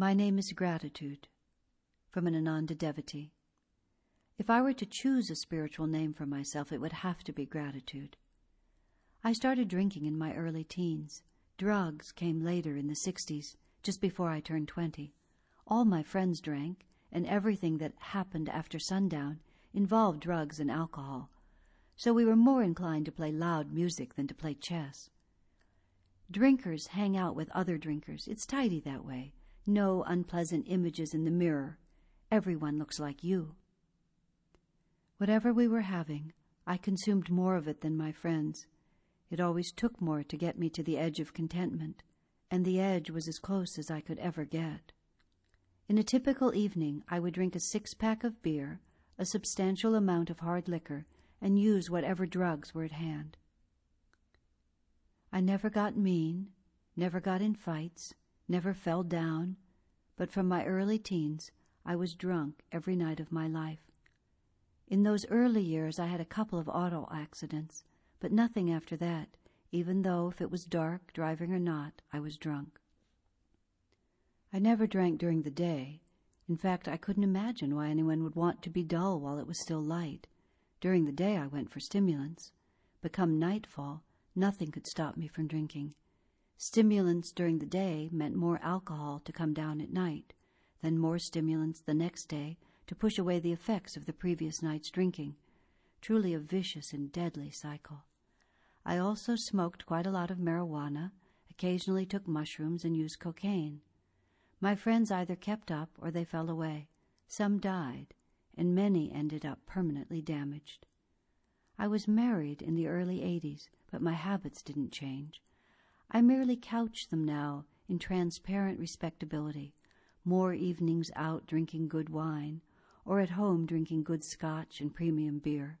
My name is Gratitude, from an Ananda devotee. If I were to choose a spiritual name for myself, it would have to be Gratitude. I started drinking in my early teens. Drugs came later in the 60s, just before I turned 20. All my friends drank, and everything that happened after sundown involved drugs and alcohol, so we were more inclined to play loud music than to play chess. Drinkers hang out with other drinkers. It's tidy that way. No unpleasant images in the mirror. Everyone looks like you. Whatever we were having, I consumed more of it than my friends. It always took more to get me to the edge of contentment, and the edge was as close as I could ever get. In a typical evening, I would drink a six pack of beer, a substantial amount of hard liquor, and use whatever drugs were at hand. I never got mean, never got in fights, never fell down, but from my early teens, I was drunk every night of my life. In those early years, I had a couple of auto accidents, but nothing after that, even though if it was dark, driving or not, I was drunk. I never drank during the day. In fact, I couldn't imagine why anyone would want to be dull while it was still light. During the day, I went for stimulants. but come nightfall, nothing could stop me from drinking. Stimulants during the day meant more alcohol to come down at night, then more stimulants the next day to push away the effects of the previous night's drinking. Truly a vicious and deadly cycle. I also smoked quite a lot of marijuana, occasionally took mushrooms, and used cocaine. My friends either kept up or they fell away. Some died, and many ended up permanently damaged. I was married in the early 80s, but my habits didn't change. I merely couch them now in transparent respectability, more evenings out drinking good wine, or at home drinking good scotch and premium beer.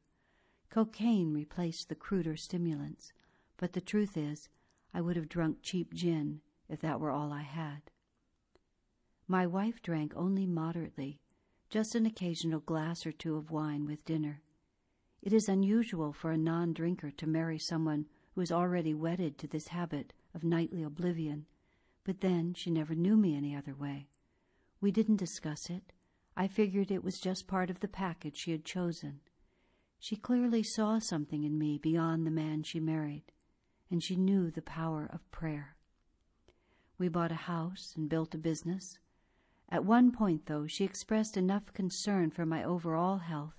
Cocaine replaced the cruder stimulants, but the truth is, I would have drunk cheap gin if that were all I had. My wife drank only moderately, just an occasional glass or two of wine with dinner. It is unusual for a non drinker to marry someone who is already wedded to this habit of nightly oblivion, but then she never knew me any other way. We didn't discuss it. I figured it was just part of the package she had chosen. She clearly saw something in me beyond the man she married, and she knew the power of prayer. We bought a house and built a business. At one point, though, she expressed enough concern for my overall health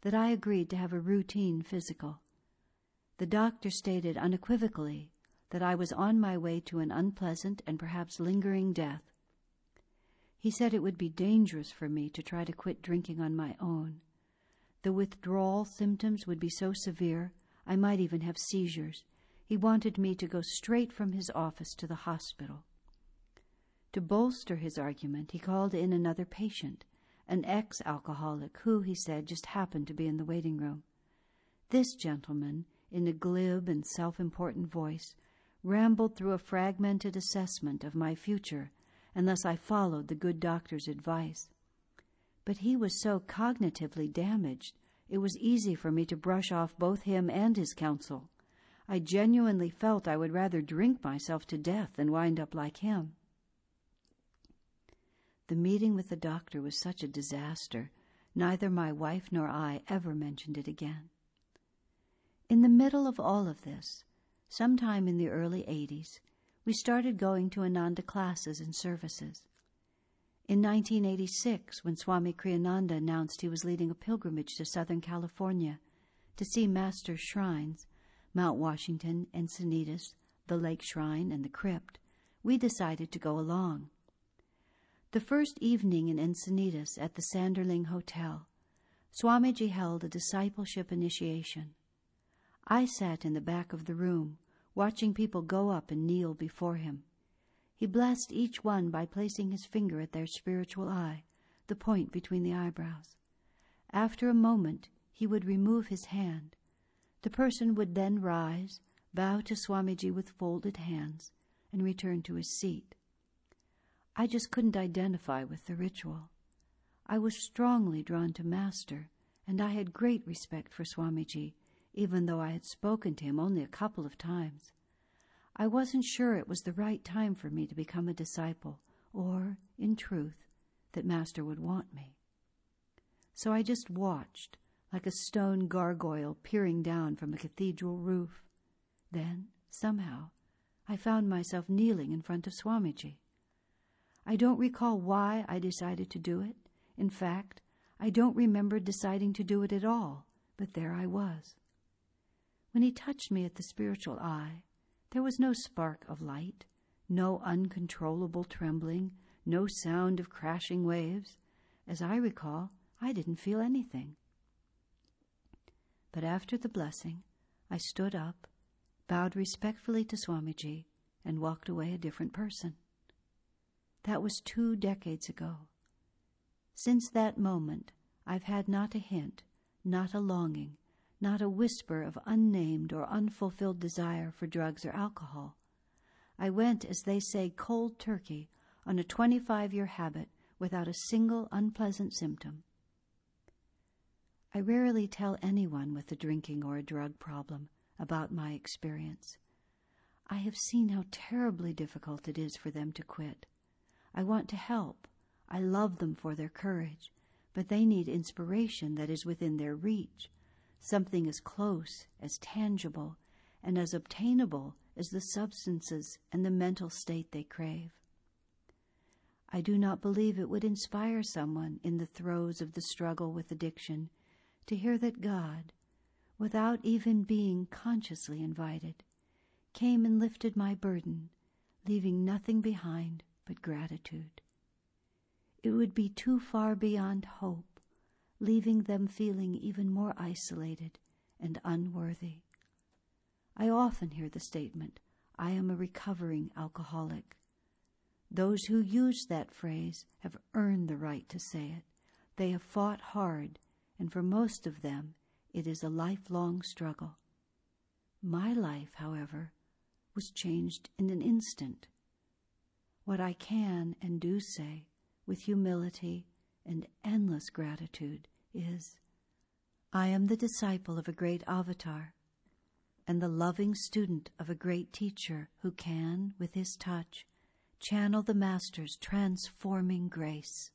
that I agreed to have a routine physical. The doctor stated unequivocally that I was on my way to an unpleasant and perhaps lingering death. He said it would be dangerous for me to try to quit drinking on my own. The withdrawal symptoms would be so severe I might even have seizures. He wanted me to go straight from his office to the hospital. To bolster his argument, he called in another patient, an ex alcoholic who, he said, just happened to be in the waiting room. This gentleman, in a glib and self important voice, rambled through a fragmented assessment of my future unless I followed the good doctor's advice. But he was so cognitively damaged, it was easy for me to brush off both him and his counsel. I genuinely felt I would rather drink myself to death than wind up like him. The meeting with the doctor was such a disaster, neither my wife nor I ever mentioned it again. In the middle of all of this, sometime in the early 80s, we started going to Ananda classes and services. In 1986, when Swami Kriyananda announced he was leading a pilgrimage to Southern California to see Master's shrines, Mount Washington, Encinitas, the Lake Shrine, and the Crypt, we decided to go along. The first evening in Encinitas at the Sanderling Hotel, Swamiji held a discipleship initiation. I sat in the back of the room, watching people go up and kneel before him. He blessed each one by placing his finger at their spiritual eye, the point between the eyebrows. After a moment, he would remove his hand. The person would then rise, bow to Swamiji with folded hands, and return to his seat. I just couldn't identify with the ritual. I was strongly drawn to Master, and I had great respect for Swamiji even though I had spoken to him only a couple of times. I wasn't sure it was the right time for me to become a disciple or, in truth, that Master would want me. So I just watched, like a stone gargoyle peering down from a cathedral roof. Then, somehow, I found myself kneeling in front of Swamiji. I don't recall why I decided to do it. In fact, I don't remember deciding to do it at all, but there I was. When he touched me at the spiritual eye, there was no spark of light, no uncontrollable trembling, no sound of crashing waves. As I recall, I didn't feel anything. But after the blessing, I stood up, bowed respectfully to Swamiji, and walked away a different person. That was two decades ago. Since that moment, I've had not a hint, not a longing, not a whisper of unnamed or unfulfilled desire for drugs or alcohol. I went, as they say, cold turkey on a 25 year habit without a single unpleasant symptom. I rarely tell anyone with a drinking or a drug problem about my experience. I have seen how terribly difficult it is for them to quit. I want to help. I love them for their courage, but they need inspiration that is within their reach, something as close, as tangible, and as obtainable as the substances and the mental state they crave. I do not believe it would inspire someone in the throes of the struggle with addiction to hear that God, without even being consciously invited, came and lifted my burden, leaving nothing behind but gratitude. It would be too far beyond hope, leaving them feeling even more isolated and unworthy. I often hear the statement, I am a recovering alcoholic. Those who use that phrase have earned the right to say it. They have fought hard, and for most of them, it is a lifelong struggle. My life, however, was changed in an instant. What I can and do say with humility and endless gratitude is I am the disciple of a great avatar and the loving student of a great teacher who can, with his touch, channel the Master's transforming grace.